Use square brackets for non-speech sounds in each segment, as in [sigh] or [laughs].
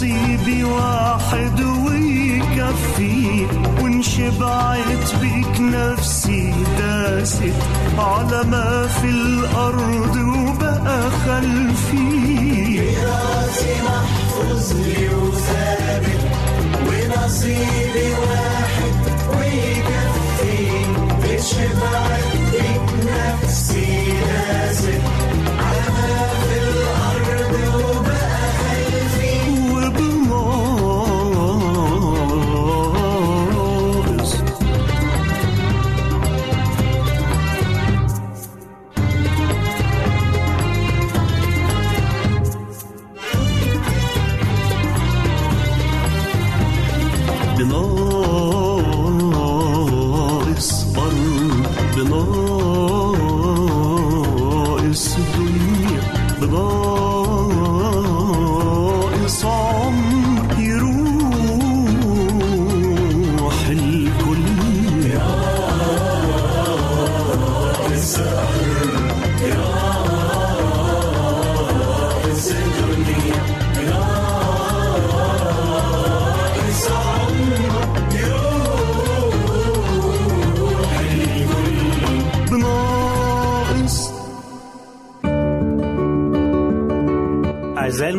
نصيبي واحد ويكفي وإن شبعت بيك نفسي داست. على ما في الأرض وبقى خلفي. راسي محفوظ لي وثابت ونصيبي واحد ويكفي. بشبعت بيك نفسي داست.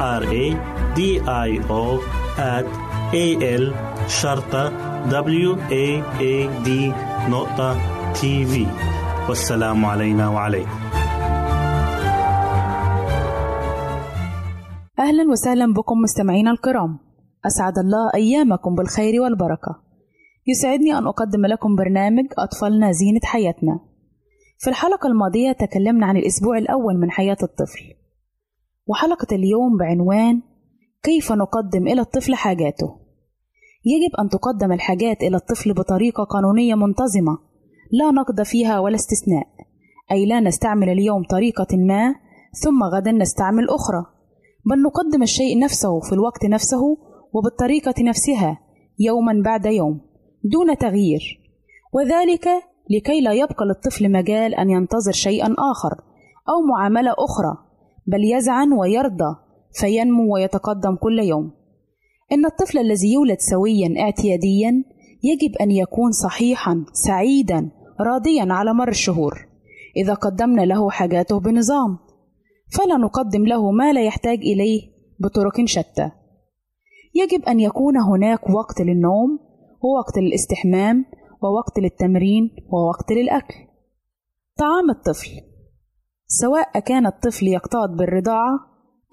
R A D I O at A L شرطة W A A D نقطة تي في والسلام علينا وعليكم. أهلا وسهلا بكم مستمعينا الكرام. أسعد الله أيامكم بالخير والبركة. يسعدني أن أقدم لكم برنامج أطفالنا زينة حياتنا. في الحلقة الماضية تكلمنا عن الأسبوع الأول من حياة الطفل. وحلقة اليوم بعنوان كيف نقدم إلى الطفل حاجاته. يجب أن تقدم الحاجات إلى الطفل بطريقة قانونية منتظمة لا نقد فيها ولا استثناء أي لا نستعمل اليوم طريقة ما ثم غدا نستعمل أخرى. بل نقدم الشيء نفسه في الوقت نفسه وبالطريقة نفسها يوما بعد يوم دون تغيير. وذلك لكي لا يبقى للطفل مجال أن ينتظر شيئا آخر أو معاملة أخرى بل يزعن ويرضى فينمو ويتقدم كل يوم. إن الطفل الذي يولد سويا اعتياديا يجب أن يكون صحيحا سعيدا راضيا على مر الشهور. إذا قدمنا له حاجاته بنظام فلا نقدم له ما لا يحتاج إليه بطرق شتى. يجب أن يكون هناك وقت للنوم ووقت للاستحمام ووقت للتمرين ووقت للأكل. طعام الطفل. سواء كان الطفل يقتاد بالرضاعة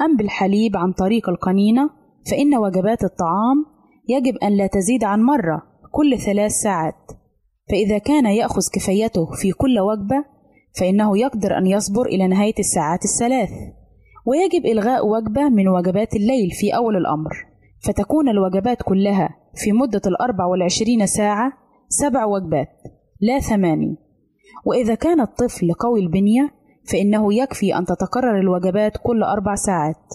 أم بالحليب عن طريق القنينة فإن وجبات الطعام يجب أن لا تزيد عن مرة كل ثلاث ساعات. فإذا كان يأخذ كفايته في كل وجبة فإنه يقدر أن يصبر إلى نهاية الساعات الثلاث. ويجب إلغاء وجبة من وجبات الليل في أول الأمر. فتكون الوجبات كلها في مدة الأربع والعشرين ساعة سبع وجبات لا ثماني. وإذا كان الطفل قوي البنية فإنه يكفي أن تتكرر الوجبات كل أربع ساعات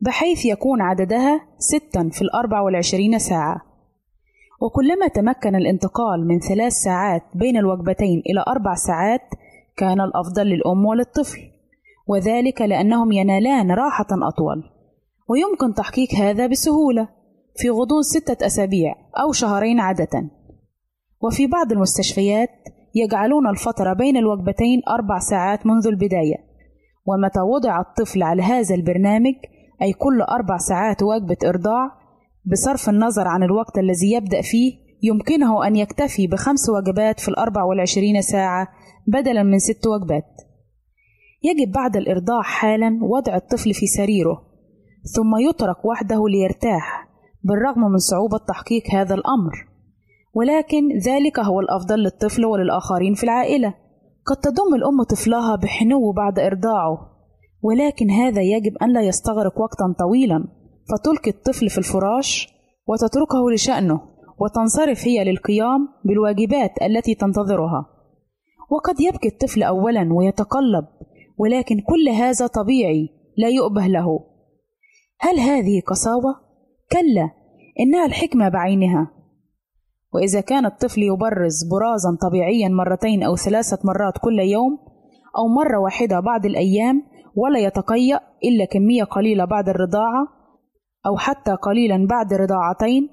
بحيث يكون عددها ستا في الأربع والعشرين ساعة. وكلما تمكن الانتقال من ثلاث ساعات بين الوجبتين إلى أربع ساعات كان الأفضل للأم وللطفل وذلك لأنهم ينالان راحة أطول. ويمكن تحقيق هذا بسهولة في غضون ستة أسابيع أو شهرين عادة. وفي بعض المستشفيات يجعلون الفترة بين الوجبتين أربع ساعات منذ البداية. ومتى وضع الطفل على هذا البرنامج أي كل أربع ساعات وجبة إرضاع بصرف النظر عن الوقت الذي يبدأ فيه يمكنه أن يكتفي بخمس وجبات في الأربع والعشرين ساعة بدلا من ست وجبات. يجب بعد الإرضاع حالا وضع الطفل في سريره ثم يترك وحده ليرتاح بالرغم من صعوبة تحقيق هذا الأمر. ولكن ذلك هو الأفضل للطفل وللآخرين في العائلة. قد تضم الأم طفلها بحنو بعد إرضاعه ولكن هذا يجب أن لا يستغرق وقتا طويلا. فتلقي الطفل في الفراش وتتركه لشأنه وتنصرف هي للقيام بالواجبات التي تنتظرها. وقد يبكي الطفل أولا ويتقلب ولكن كل هذا طبيعي لا يؤبه له. هل هذه قساوة؟ كلا إنها الحكمة بعينها. وإذا كان الطفل يبرز برازا طبيعيا مرتين أو ثلاثة مرات كل يوم أو مرة واحدة بعض الأيام ولا يتقيأ إلا كمية قليلة بعد الرضاعة أو حتى قليلا بعد رضاعتين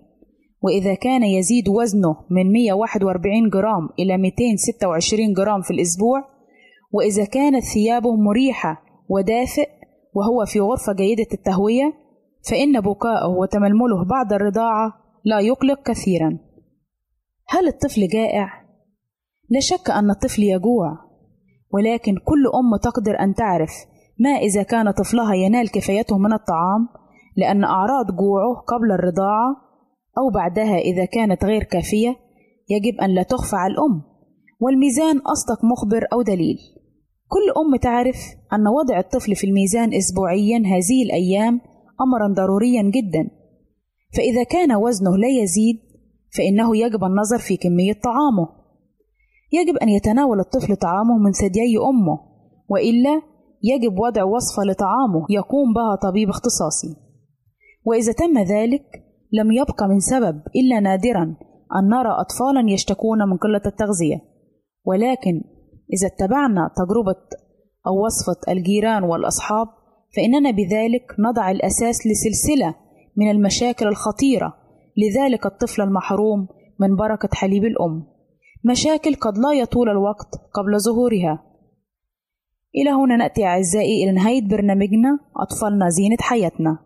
وإذا كان يزيد وزنه من 141 جرام إلى 226 جرام في الأسبوع وإذا كانت ثيابه مريحة ودافئ وهو في غرفة جيدة التهوية فإن بكاءه وتململه بعد الرضاعة لا يقلق كثيرا. هل الطفل جائع؟ لا شك أن الطفل يجوع ولكن كل أم تقدر أن تعرف ما إذا كان طفلها ينال كفايته من الطعام لأن أعراض جوعه قبل الرضاعة أو بعدها إذا كانت غير كافية يجب أن لا تخفى على الأم والميزان أصدق مخبر أو دليل كل أم تعرف أن وضع الطفل في الميزان أسبوعيا هذه الأيام أمرا ضروريا جدا فإذا كان وزنه لا يزيد فإنه يجب النظر في كمية طعامه. يجب أن يتناول الطفل طعامه من ثديي أمه وإلا يجب وضع وصفة لطعامه يقوم بها طبيب اختصاصي. وإذا تم ذلك لم يبق من سبب إلا نادرا أن نرى أطفالا يشتكون من قلة التغذية. ولكن إذا اتبعنا تجربة أو وصفة الجيران والأصحاب فإننا بذلك نضع الأساس لسلسلة من المشاكل الخطيرة لذلك الطفل المحروم من بركة حليب الأم. مشاكل قد لا يطول الوقت قبل ظهورها. إلى هنا نأتي أعزائي إلى نهاية برنامجنا أطفالنا زينة حياتنا.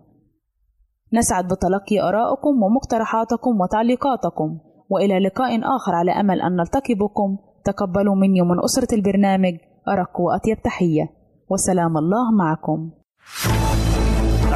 نسعد بتلقي آرائكم ومقترحاتكم وتعليقاتكم وإلى لقاء آخر على أمل أن نلتقي بكم تقبلوا مني ومن أسرة البرنامج أرق وأطيب تحية. وسلام الله معكم.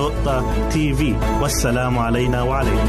www.al-waad.tv والسلام علينا وعليكم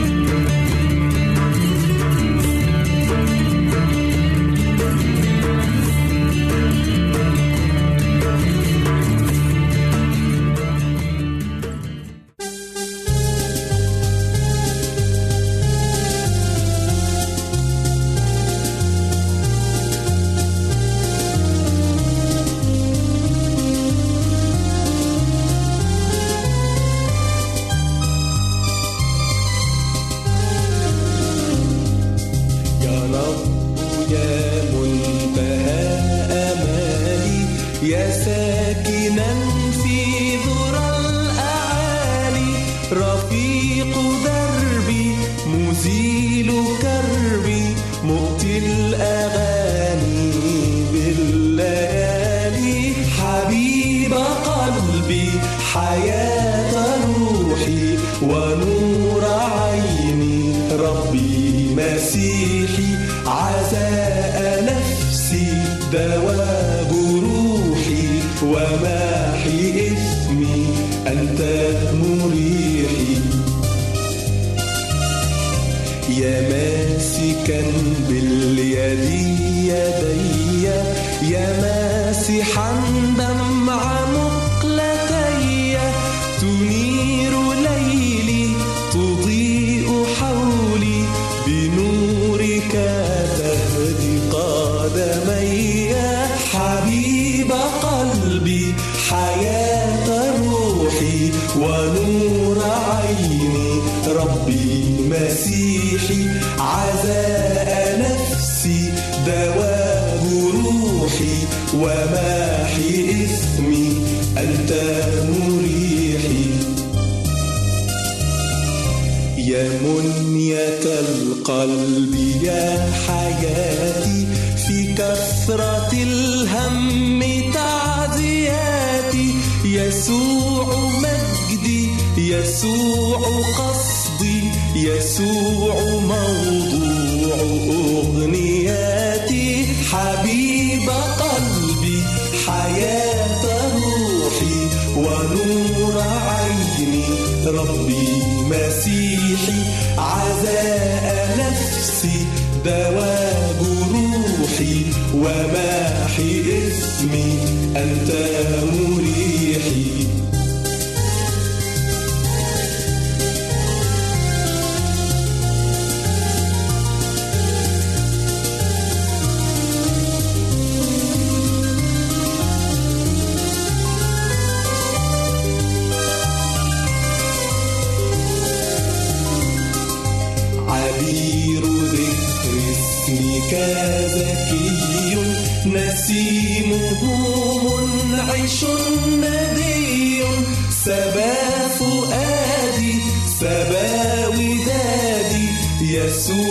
يسوع قصدي يسوع موضوع أغنياتي. حبيب قلبي حياة روحي ونور عيني. ربي مسيحي عزاء نفسي دواب روحي. وماحي اسمي أنت مريحي منعش ندي سبا فؤادي سبا ودادي يسوع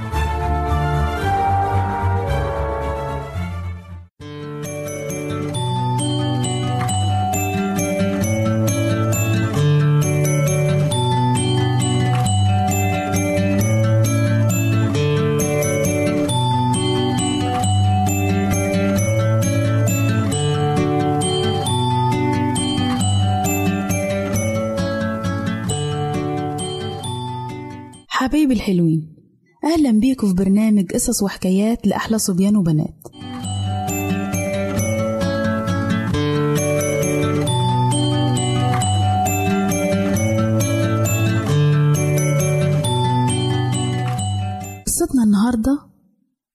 برنامج قصص وحكايات لأحلى صبيان وبنات. قصتنا النهاردة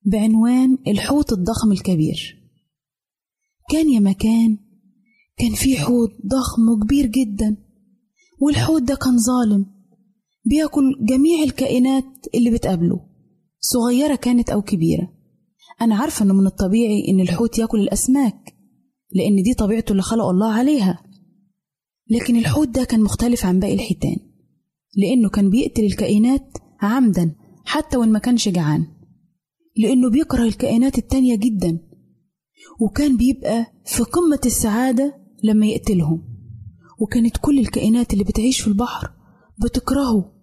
بعنوان الحوت الضخم الكبير. كان يا مكان كان في حوت ضخم وكبير جدا والحوت ده كان ظالم بياكل جميع الكائنات اللي بتقابله. صغيرة كانت أو كبيرة. أنا عارفة إنه من الطبيعي إن الحوت يأكل الأسماك لأن دي طبيعته اللي خلق الله عليها. لكن الحوت ده كان مختلف عن باقي الحيتان لأنه كان بيقتل الكائنات عمدا حتى وإن ما كانش جعان. لأنه بيكره الكائنات التانية جدا وكان بيبقى في قمة السعادة لما يقتلهم. وكانت كل الكائنات اللي بتعيش في البحر بتكرهه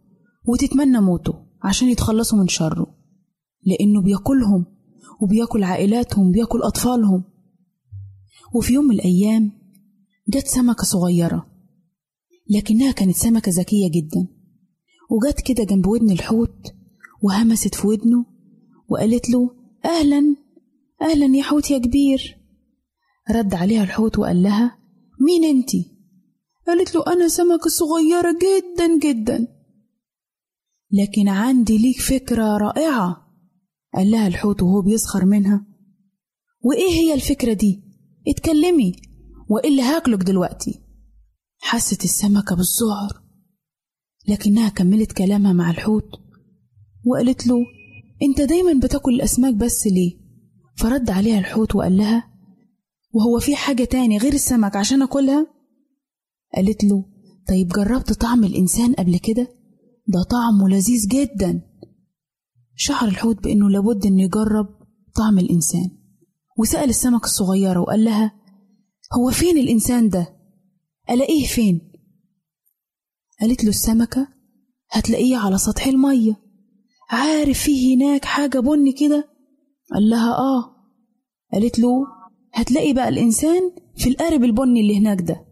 وتتمنى موته عشان يتخلصوا من شره. لأنه بياكلهم وبياكل عائلاتهم بياكل أطفالهم. وفي يوم من الأيام جت سمكة صغيرة لكنها كانت سمكة ذكية جدا وجت كده جنب ودن الحوت وهمست في ودنه وقالت له أهلا أهلا يا حوت يا كبير. رد عليها الحوت وقال لها مين انتي؟ قالت له أنا سمكة صغيرة جدا جدا. لكن عندي ليك فكرة رائعة. قال لها الحوت وهو بيسخر منها وإيه هي الفكرة دي؟ اتكلمي وإلا هاكلك دلوقتي حست السمكة بالذعر لكنها كملت كلامها مع الحوت وقالت له أنت دايما بتاكل الأسماك بس ليه؟ فرد عليها الحوت وقال لها وهو في حاجة تاني غير السمك عشان أكلها؟ قالت له طيب جربت طعم الإنسان قبل كده؟ ده طعمه لذيذ جدا شعر الحوت بأنه لابد أنه يجرب طعم الإنسان وسأل السمك الصغيرة وقال لها هو فين الإنسان ده؟ ألاقيه فين؟ قالت له السمكة هتلاقيه على سطح المية عارف فيه هناك حاجة بني كده؟ قال لها آه قالت له هتلاقي بقى الإنسان في القارب البني اللي هناك ده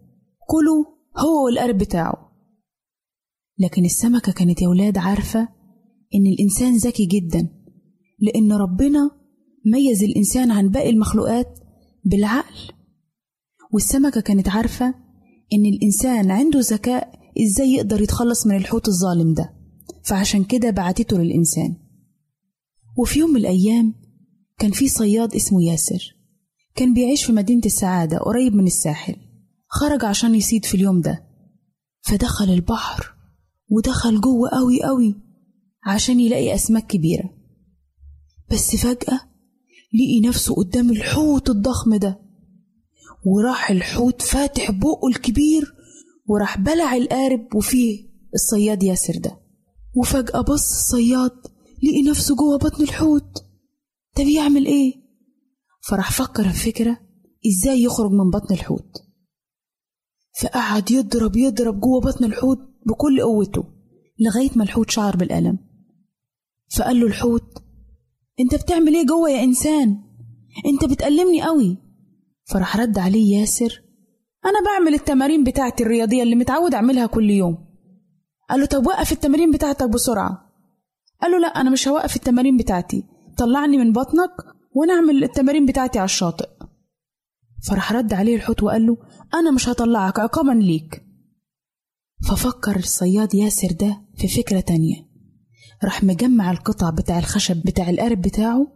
كله هو والقارب بتاعه لكن السمكة كانت يا ولاد عارفة إن الإنسان ذكي جدا لأن ربنا ميز الإنسان عن باقي المخلوقات بالعقل. والسمكة كانت عارفة إن الإنسان عنده ذكاء إزاي يقدر يتخلص من الحوت الظالم ده فعشان كده بعتته للإنسان. وفي يوم من الأيام كان في صياد اسمه ياسر كان بيعيش في مدينة السعادة قريب من الساحل خرج عشان يصيد في اليوم ده فدخل البحر ودخل جوه قوي قوي عشان يلاقي أسماك كبيرة. بس فجأة لقي نفسه قدام الحوت الضخم ده. وراح الحوت فاتح بقه الكبير وراح بلع القارب وفيه الصياد ياسر ده. وفجأة بص الصياد لقي نفسه جوه بطن الحوت. ده بيعمل إيه؟ فراح فكر في فكرة إزاي يخرج من بطن الحوت. فقعد يضرب يضرب جوه بطن الحوت بكل قوته لغاية ما الحوت شعر بالألم. فقال له الحوت أنت بتعمل إيه جوه يا إنسان؟ أنت بتألمني قوي فراح رد عليه ياسر أنا بعمل التمارين بتاعتي الرياضية اللي متعود أعملها كل يوم. قال له طب وقف التمارين بتاعتك بسرعة. قال له لا أنا مش هوقف التمارين بتاعتي طلعني من بطنك وأنا أعمل التمارين بتاعتي على الشاطئ. فراح رد عليه الحوت وقال له أنا مش هطلعك عقابا ليك. ففكر الصياد ياسر ده في فكرة تانية. راح مجمع القطع بتاع الخشب بتاع القارب بتاعه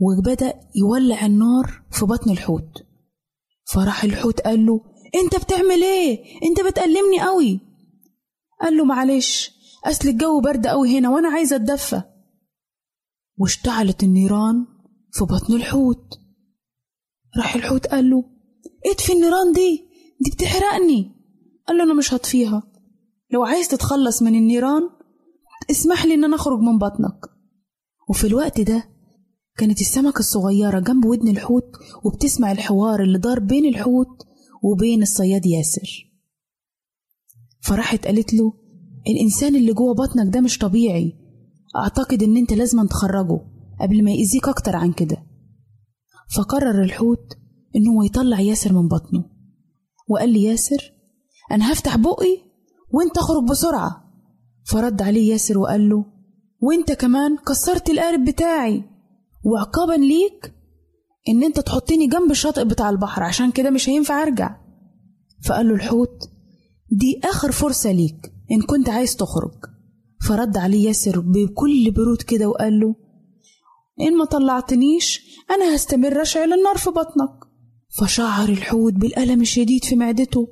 وبدأ يولع النار في بطن الحوت. فراح الحوت قال له أنت بتعمل إيه؟ أنت بتألمني قوي. قال له معلش أصل الجو برد قوي هنا وأنا عايزه أتدفى. واشتعلت النيران في بطن الحوت. راح الحوت قال له اطفي النيران دي دي بتحرقني. قال له أنا مش هطفيها. لو عايز تتخلص من النيران اسمح لي إن أنا أخرج من بطنك. وفي الوقت ده كانت السمكة الصغيرة جنب ودن الحوت وبتسمع الحوار اللي دار بين الحوت وبين الصياد ياسر. فراحت قالت له الإنسان اللي جوه بطنك ده مش طبيعي. أعتقد إن أنت لازم تخرجه قبل ما يأذيك أكتر عن كده. فقرر الحوت إن هو يطلع ياسر من بطنه. وقال لي ياسر أنا هفتح بقي وأنت أخرج بسرعة. فرد عليه ياسر وقال له وأنت كمان كسرت القارب بتاعي. وعقابا ليك إن أنت تحطني جنب الشاطئ بتاع البحر عشان كده مش هينفع أرجع. فقال له الحوت دي آخر فرصة ليك إن كنت عايز تخرج. فرد عليه ياسر بكل برود كده وقال له إن ما طلعتنيش أنا هستمر أشعل النار في بطنك. فشعر الحوت بالألم الشديد في معدته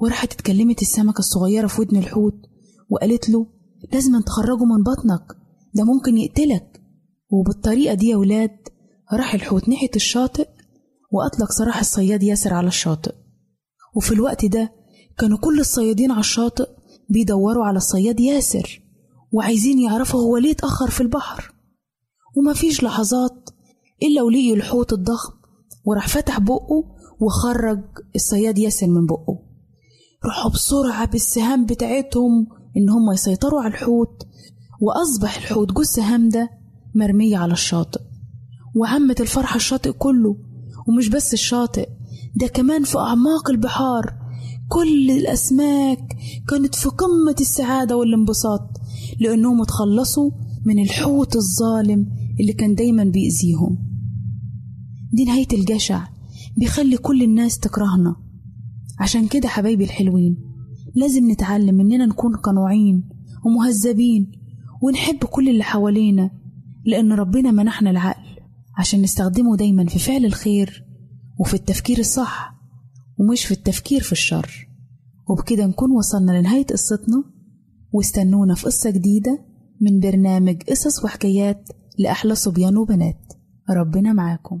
وراحت اتكلمت السمكة الصغيرة في ودن الحوت. وقالت له لازم تخرجه من بطنك ده ممكن يقتلك. وبالطريقة دي يا ولاد راح الحوت ناحية الشاطئ وأطلق سراح الصياد ياسر على الشاطئ. وفي الوقت ده كانوا كل الصيادين على الشاطئ بيدوروا على الصياد ياسر وعايزين يعرفوا هو ليه اتأخر في البحر. ومفيش لحظات إلا ولقيوا الحوت الضخم وراح فتح بقه وخرج الصياد ياسر من بقه. راحوا بسرعة بالسهام بتاعتهم إن هم يسيطروا على الحوت وأصبح الحوت جو السهام ده مرمية على الشاطئ. وعمت الفرحة الشاطئ كله ومش بس الشاطئ ده كمان في أعماق البحار. كل الأسماك كانت في قمة السعادة والانبساط لأنهم اتخلصوا من الحوت الظالم اللي كان دايما بيأذيهم. دي نهاية الجشع بيخلي كل الناس تكرهنا. عشان كده حبايبي الحلوين لازم نتعلم إننا نكون قنوعين ومهذبين ونحب كل اللي حوالينا لأن ربنا منحنا العقل عشان نستخدمه دايما في فعل الخير وفي التفكير الصح ومش في التفكير في الشر. وبكده نكون وصلنا لنهاية قصتنا. واستنونا في قصة جديدة من برنامج قصص وحكايات لأحلى صبيان وبنات. ربنا معاكم.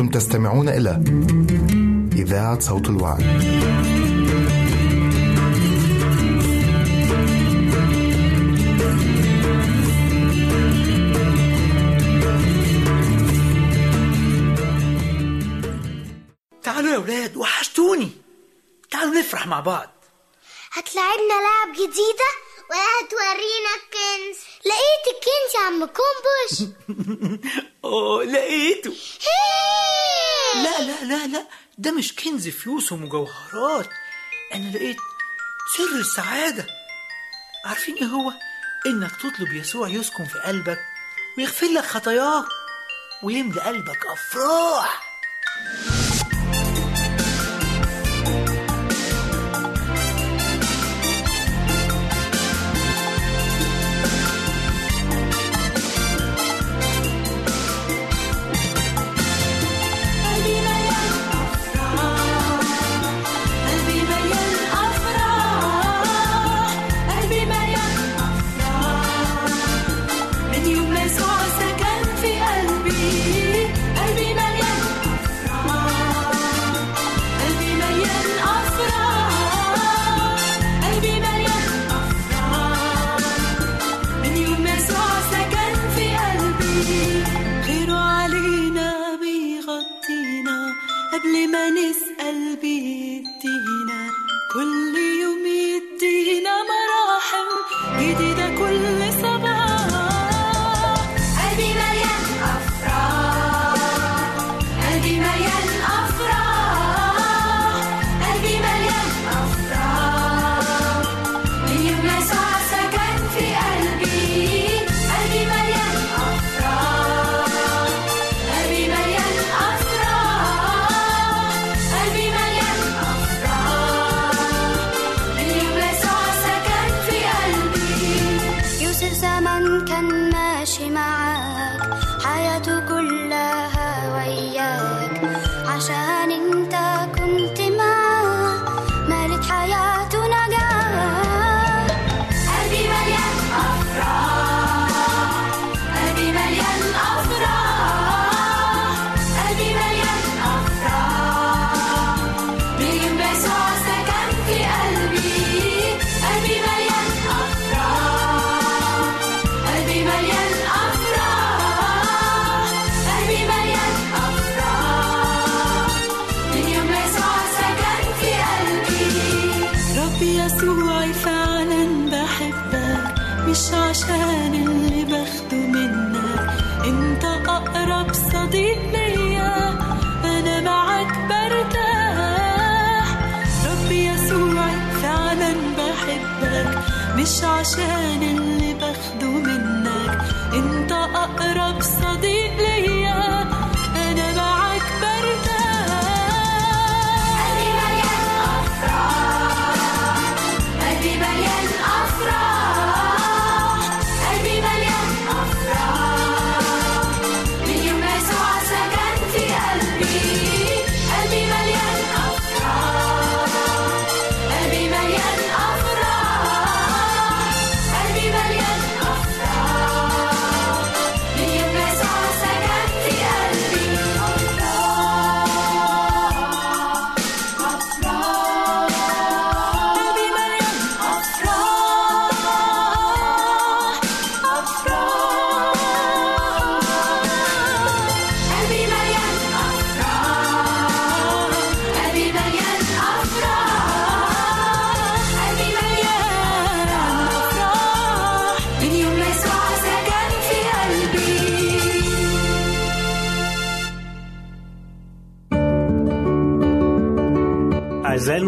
أنتم تستمعون إلى إذاعة صوت الوعد. تعالوا يا ولاد وحشتوني. تعالوا نفرح مع بعض. هتلعبنا لعب جديدة ولا هتورينا الكنز لقيت الكنز يا عم كومبوش [laughs] أوه لقيته! لا لا لا لا. ده مش كنز فلوس ومجوهرات. أنا لقيت سر السعادة. عارفين إيه هو؟ إنك تطلب يسوع يسكن في قلبك ويغفر لك خطاياك ويملى قلبك أفراح. بحبك مش عشان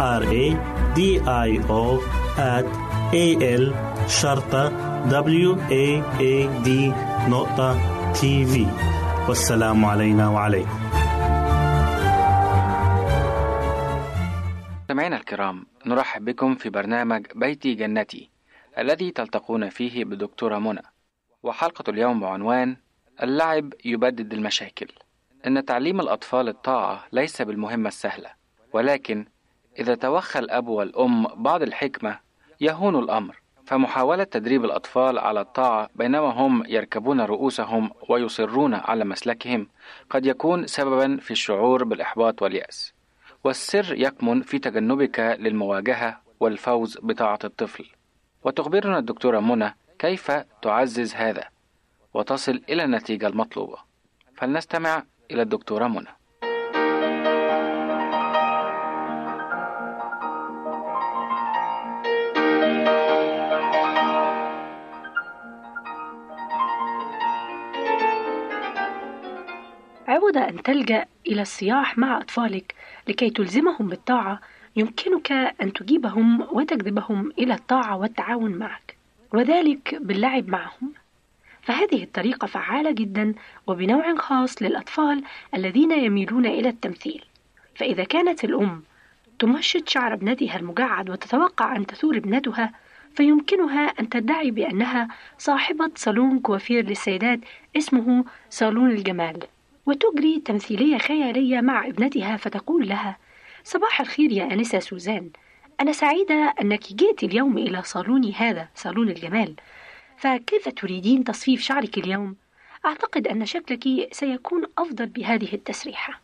R A D I O at A L شرطة W A A D نقطة تي في والسلام علينا وعليكم. مستمعينا الكرام نرحب بكم في برنامج بيتي جنتي الذي تلتقون فيه بدكتورة منى. وحلقة اليوم بعنوان اللعب يبدد المشاكل. إن تعليم الأطفال الطاعة ليس بالمهمة السهلة ولكن إذا توخى الأب والأم بعض الحكمة يهون الأمر. فمحاولة تدريب الأطفال على الطاعة بينما هم يركبون رؤوسهم ويصرون على مسلكهم قد يكون سببا في الشعور بالإحباط واليأس. والسر يكمن في تجنبك للمواجهة والفوز بطاعة الطفل. وتخبرنا الدكتورة منى كيف تعزز هذا وتصل إلى النتيجة المطلوبة. فلنستمع إلى الدكتورة منى. عوض أن تلجأ إلى الصياح مع أطفالك لكي تلزمهم بالطاعة. يمكنك أن تجيبهم وتجذبهم إلى الطاعة والتعاون معك وذلك باللعب معهم. فهذه الطريقة فعالة جدا وبنوع خاص للأطفال الذين يميلون إلى التمثيل. فإذا كانت الأم تمشط شعر ابنتها المجعد وتتوقع أن تثور ابنتها فيمكنها أن تدعي بأنها صاحبة صالون كوافير للسيدات اسمه صالون الجمال. وتجري تمثيلية خيالية مع ابنتها فتقول لها صباح الخير يا أنسة سوزان أنا سعيدة أنك جئت اليوم إلى صالوني هذا صالون الجمال فكيف تريدين تصفيف شعرك اليوم؟ أعتقد أن شكلك سيكون أفضل بهذه التسريحة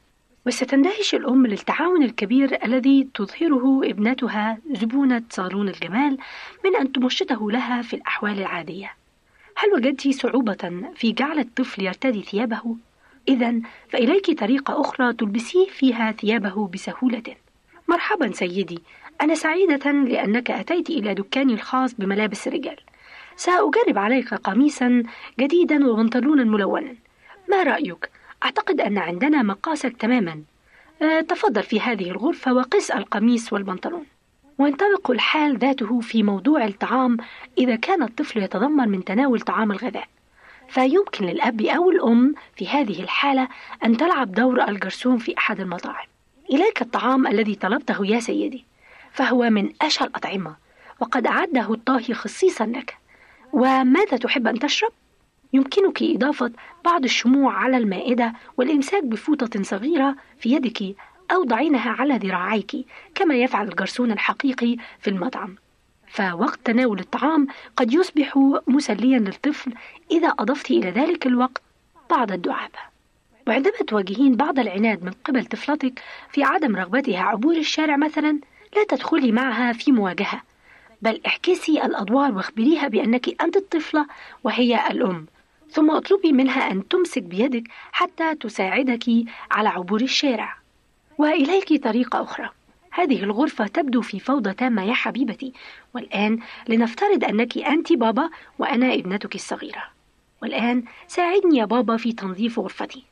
وستندهش الأم للتعاون الكبير الذي تظهره ابنتها زبونة صالون الجمال من أن تمشطه لها في الأحوال العادية هل وجدت صعوبة في جعل الطفل يرتدي ثيابه؟ إذا فإليك طريقة أخرى تلبسيه فيها ثيابه بسهولة. مرحبا سيدي. أنا سعيدة لأنك أتيت إلى دكاني الخاص بملابس الرجال. سأجرب عليك قميصا جديدا وبنطلونا ملونا ما رأيك؟ أعتقد أن عندنا مقاسك تماما. أه تفضل في هذه الغرفة وقس القميص والبنطلون. وينطبق الحال ذاته في موضوع الطعام إذا كان الطفل يتذمر من تناول طعام الغذاء. فيمكن للأب أو الأم في هذه الحالة أن تلعب دور الجرسون في أحد المطاعم. إليك الطعام الذي طلبته يا سيدي فهو من أشهى الأطعمة وقد أعده الطاهي خصيصا لك. وماذا تحب أن تشرب؟ يمكنك إضافة بعض الشموع على المائدة والإمساك بفوطة صغيرة في يدك أو ضعينها على ذراعيك كما يفعل الجرسون الحقيقي في المطعم. فوقت تناول الطعام قد يصبح مسليا للطفل إذا أضفت إلى ذلك الوقت بعض الدعابة وعندما تواجهين بعض العناد من قبل طفلتك في عدم رغبتها عبور الشارع مثلا لا تدخلي معها في مواجهة. بل احكسي الأدوار واخبريها بأنك أنت الطفلة وهي الأم. ثم اطلبي منها أن تمسك بيدك حتى تساعدك على عبور الشارع. وإليك طريقة أخرى. هذه الغرفة تبدو في فوضى تامة يا حبيبتي. والآن لنفترض أنك أنت بابا وأنا ابنتك الصغيرة. والآن ساعدني يا بابا في تنظيف غرفتي.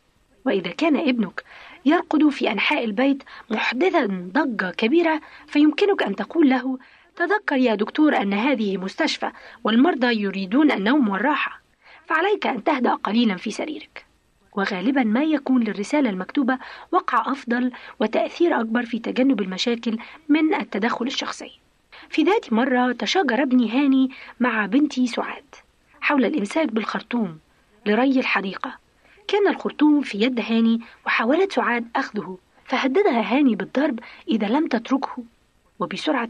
وإذا كان ابنك يرقد في أنحاء البيت محدثا ضجة كبيرة فيمكنك أن تقول له تذكر يا دكتور أن هذه مستشفى والمرضى يريدون النوم والراحة فعليك أن تهدأ قليلا في سريرك. وغالبا ما يكون للرسالة المكتوبة وقع أفضل وتأثير أكبر في تجنب المشاكل من التدخل الشخصي. في ذات مرة تشاجر ابني هاني مع بنتي سعاد حول الإمساك بالخرطوم لري الحديقة. كان الخرطوم في يد هاني وحاولت سعاد أخذه فهددها هاني بالضرب إذا لم تتركه. وبسرعة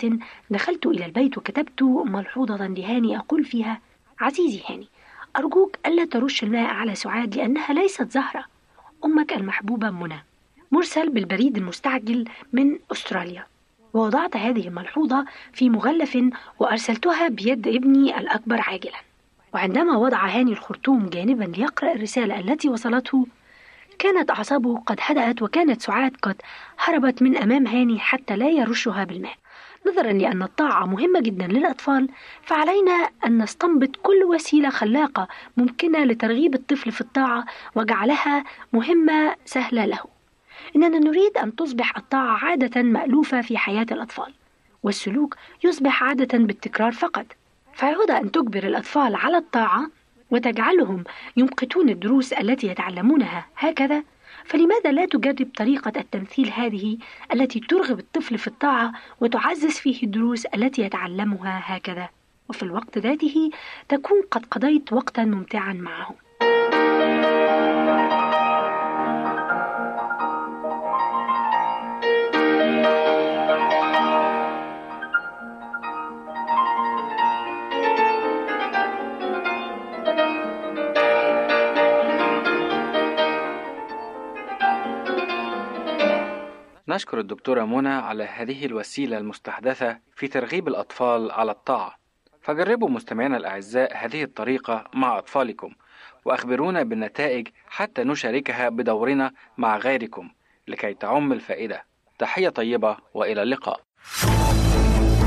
دخلت إلى البيت وكتبت ملحوظة لهاني أقول فيها عزيزي هاني أرجوك ألا ترش الماء على سعاد لأنها ليست زهرة. أمك المحبوبة منى مرسل بالبريد المستعجل من أستراليا. ووضعت هذه الملحوظة في مغلف وأرسلتها بيد ابني الأكبر عاجلا. وعندما وضع هاني الخرطوم جانبا ليقرأ الرسالة التي وصلته كانت أعصابه قد هدأت وكانت سعاد قد هربت من أمام هاني حتى لا يرشها بالماء. نظرا لأن الطاعة مهمة جدا للأطفال فعلينا أن نستنبط كل وسيلة خلاقة ممكنة لترغيب الطفل في الطاعة وجعلها مهمة سهلة له. إننا نريد أن تصبح الطاعة عادة مألوفة في حياة الأطفال والسلوك يصبح عادة بالتكرار فقط. فعود أن تجبر الأطفال على الطاعة وتجعلهم يمقتون الدروس التي يتعلمونها. هكذا فلماذا لا تجرب طريقة التمثيل هذه التي ترغب الطفل في الطاعة وتعزز فيه الدروس التي يتعلمها هكذا؟ وفي الوقت ذاته تكون قد قضيت وقتا ممتعا معه. نشكر الدكتورة منى على هذه الوسيلة المستحدثة في ترغيب الأطفال على الطاعة. فجربوا مستمعينا الأعزاء هذه الطريقة مع أطفالكم وأخبرونا بالنتائج حتى نشاركها بدورنا مع غيركم لكي تعم الفائدة. تحية طيبة وإلى اللقاء.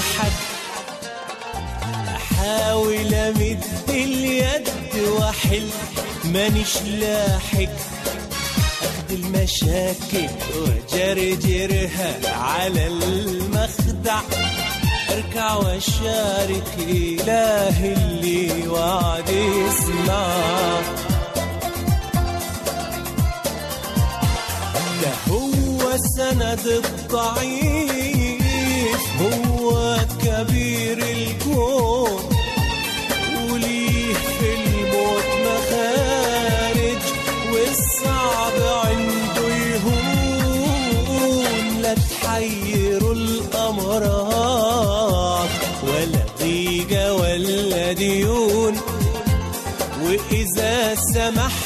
بتلاحق أحاول أمد اليد وأحل. مانيش لاحق. اخد المشاكل وجرجرها على المخدع. أركع وأشارك إله اللي وعد يسمع ده هو سند الضعيف. هو كبير الكون وليه في الموت مخارج والصعب عنده يهون. لا تحيروا الأمراض ولا ضيقة ولا ديون. وإذا سمح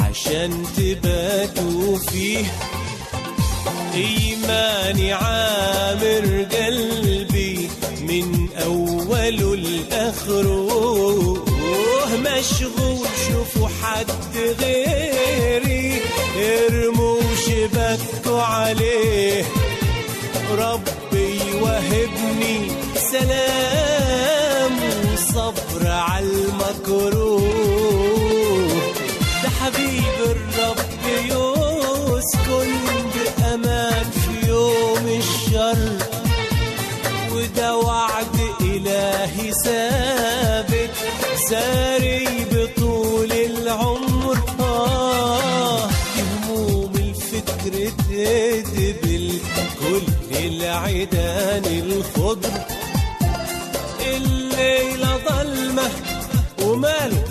عشان تباتوا فيه. ايماني عامر قلبي من اوله لاخره مشغول شوفوا حد غيري. ارموا شبكوا عليه. ربي وهبني سلام وصبر على المكروه. العيدان الخضر. الليلة ظلمة وماله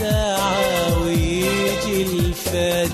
ساعة ويجي الفجر.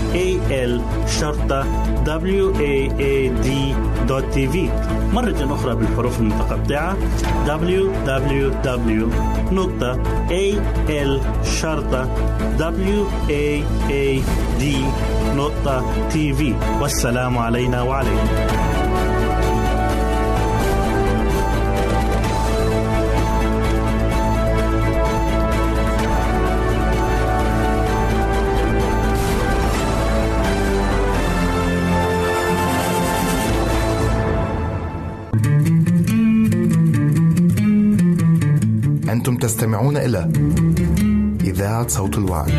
www.al.waad.tv مرة أخرى بالحروف المتقطعة www.al.waad.tv والسلام علينا وعليكم. تستمعون إلى إذاعة صوت الوعي.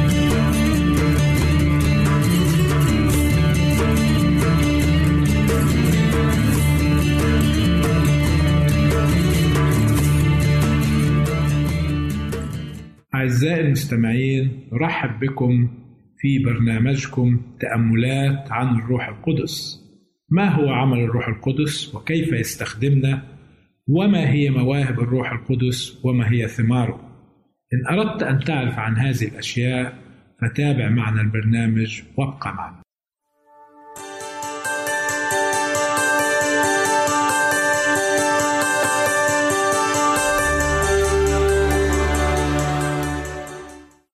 أعزائي المستمعين نرحب بكم في برنامجكم تأملات عن الروح القدس ما هو عمل الروح القدس وكيف يستخدمنا وما هي مواهب الروح القدس وما هي ثماره. إن أردت أن تعرف عن هذه الأشياء فتابع معنا البرنامج وابقى معنا.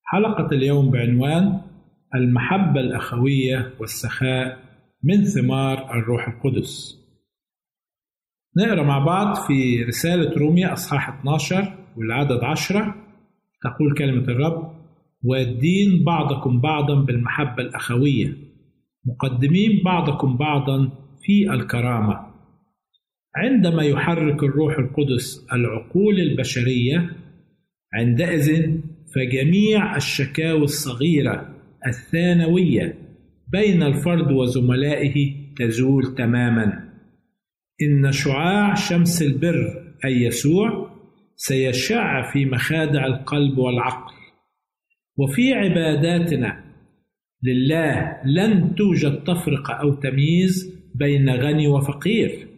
حلقة اليوم بعنوان المحبة الأخوية والسخاء من ثمار الروح القدس. نقرأ مع بعض في رسالة روميا أصحاح 12 والعدد 10 تقول كلمة الرب والدين بعضكم بعضا بالمحبة الأخوية مقدمين بعضكم بعضا في الكرامة. عندما يحرك الروح القدس العقول البشرية عندئذ فجميع الشكاوى الصغيرة الثانوية بين الفرد وزملائه تزول تماماً. إن شعاع شمس البر أي يسوع سيشع في مخادع القلب والعقل. وفي عباداتنا لله لن توجد تفرقة أو تمييز بين غني وفقير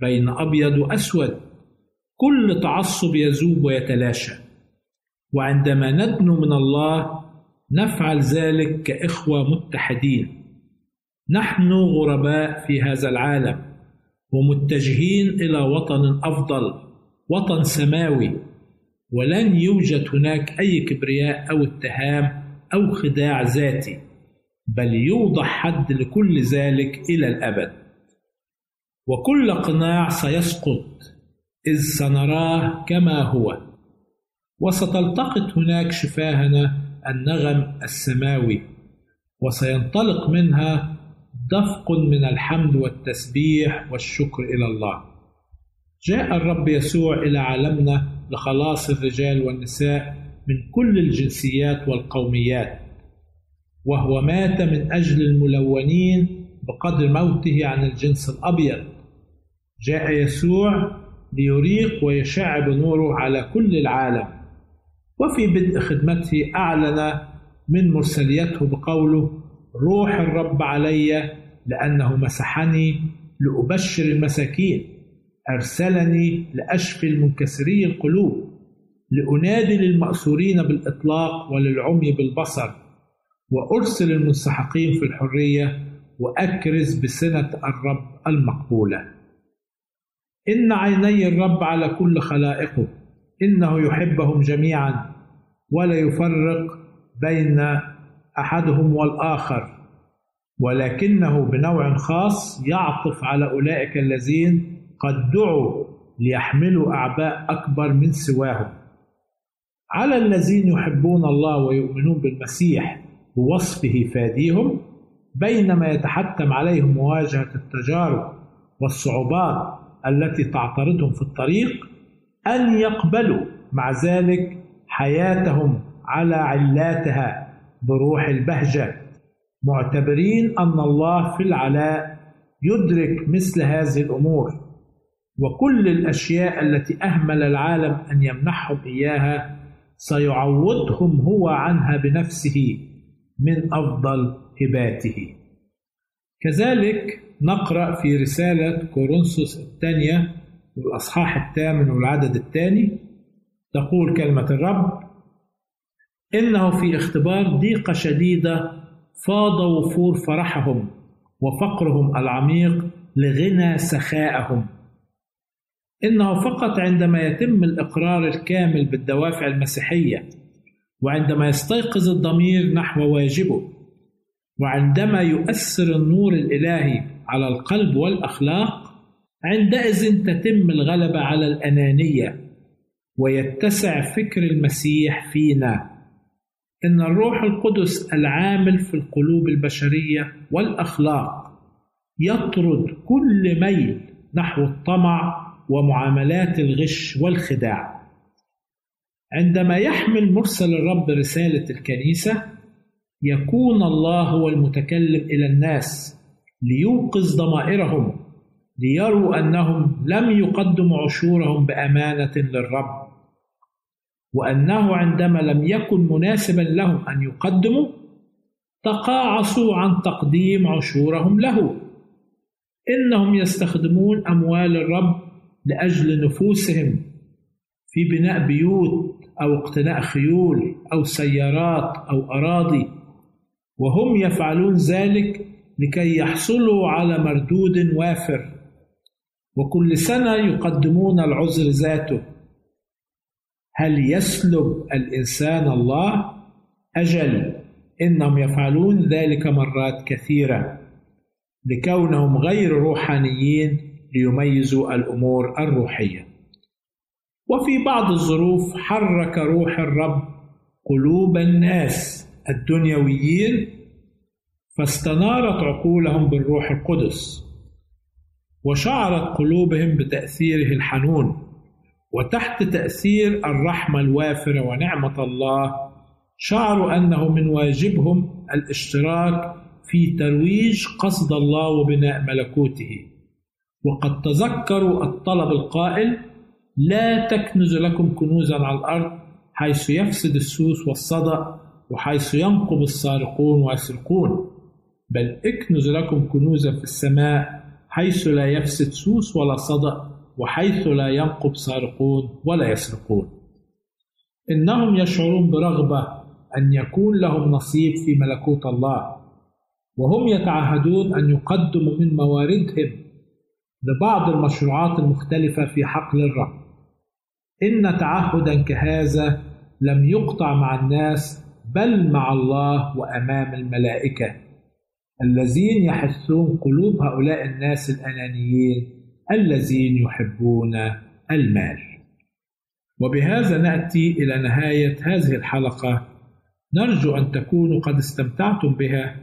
بين أبيض وأسود. كل تعصب يذوب ويتلاشى. وعندما ندنو من الله نفعل ذلك كإخوة متحدين. نحن غرباء في هذا العالم. ومتجهين إلى وطن أفضل وطن سماوي. ولن يوجد هناك أي كبرياء أو اتهام أو خداع ذاتي بل يوضح حد لكل ذلك إلى الأبد. وكل قناع سيسقط إذ سنراه كما هو. وستلتقط هناك شفاهنا النغم السماوي وسينطلق منها دفق من الحمد والتسبيح والشكر إلى الله. جاء الرب يسوع إلى عالمنا لخلاص الرجال والنساء من كل الجنسيات والقوميات وهو مات من أجل الملونين بقدر موته عن الجنس الأبيض. جاء يسوع ليريق ويشع بنوره على كل العالم وفي بدء خدمته أعلن من مرسليته بقوله روح الرب علي لأنه مسحني لأبشر المساكين أرسلني لأشفي المنكسري القلوب لأنادي للمأسورين بالإطلاق وللعمي بالبصر وأرسل المنسحقين في الحرية وأكرز بسنة الرب المقبولة. إن عيني الرب على كل خلائقه إنه يحبهم جميعا ولا يفرق بين أحدهم والآخر ولكنه بنوع خاص يعطف على أولئك الذين قد دعوا ليحملوا أعباء أكبر من سواهم. على الذين يحبون الله ويؤمنون بالمسيح بوصفه فاديهم بينما يتحتم عليهم مواجهة التجارب والصعوبات التي تعترضهم في الطريق أن يقبلوا مع ذلك حياتهم على علاتها بروح البهجة. معتبرين أن الله في العلاء يدرك مثل هذه الأمور. وكل الأشياء التي أهمل العالم أن يمنحهم إياها سيعوضهم هو عنها بنفسه من أفضل هباته. كذلك نقرأ في رسالة كورنثوس الثانية والأصحاح الثامن والعدد الثاني. تقول كلمة الرب إنه في اختبار ضيقة شديدة فاض وفور فرحهم وفقرهم العميق لغنى سخائهم إنه فقط عندما يتم الإقرار الكامل بالدوافع المسيحية وعندما يستيقظ الضمير نحو واجبه وعندما يؤثر النور الإلهي على القلب والأخلاق عندئذ تتم الغلبة على الأنانية ويتسع فكر المسيح فينا. إن الروح القدس العامل في القلوب البشرية والأخلاق يطرد كل ميل نحو الطمع ومعاملات الغش والخداع. عندما يحمل مرسل الرب رسالة الكنيسة يكون الله هو المتكلم إلى الناس ليوقظ ضمائرهم ليروا أنهم لم يقدموا عشورهم بأمانة للرب. وأنه عندما لم يكن مناسبا لهم أن يقدموا تقاعسوا عن تقديم عشورهم له. إنهم يستخدمون أموال الرب لأجل نفوسهم في بناء بيوت أو اقتناء خيول أو سيارات أو أراضي. وهم يفعلون ذلك لكي يحصلوا على مردود وافر. وكل سنة يقدمون العذر ذاته. هل يسلب الإنسان الله؟ أجل إنهم يفعلون ذلك مرات كثيرة لكونهم غير روحانيين ليميزوا الأمور الروحية وفي بعض الظروف حرك روح الرب قلوب الناس الدنيويين فاستنارت عقولهم بالروح القدس وشعرت قلوبهم بتأثيره الحنون وتحت تأثير الرحمة الوافرة ونعمة الله شعروا أنه من واجبهم الاشتراك في ترويج قصد الله وبناء ملكوته. وقد تذكروا الطلب القائل لا تكنز لكم كنوزا على الأرض حيث يفسد السوس والصدأ وحيث ينقب السارقون ويسرقون بل اكنز لكم كنوزا في السماء حيث لا يفسد سوس ولا صدأ وحيث لا ينقب سارقون ولا يسرقون. إنهم يشعرون برغبة أن يكون لهم نصيب في ملكوت الله وهم يتعهدون أن يقدموا من مواردهم لبعض المشروعات المختلفة في حقل الرب. إن تعهدا كهذا لم يقطع مع الناس بل مع الله وأمام الملائكة الذين يحثون قلوب هؤلاء الناس الأنانيين الذين يحبون المال. وبهذا نأتي إلى نهاية هذه الحلقة. نرجو أن تكونوا قد استمتعتم بها.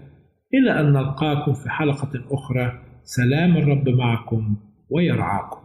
إلى أن نلقاكم في حلقة أخرى. سلام الرب معكم ويرعاكم.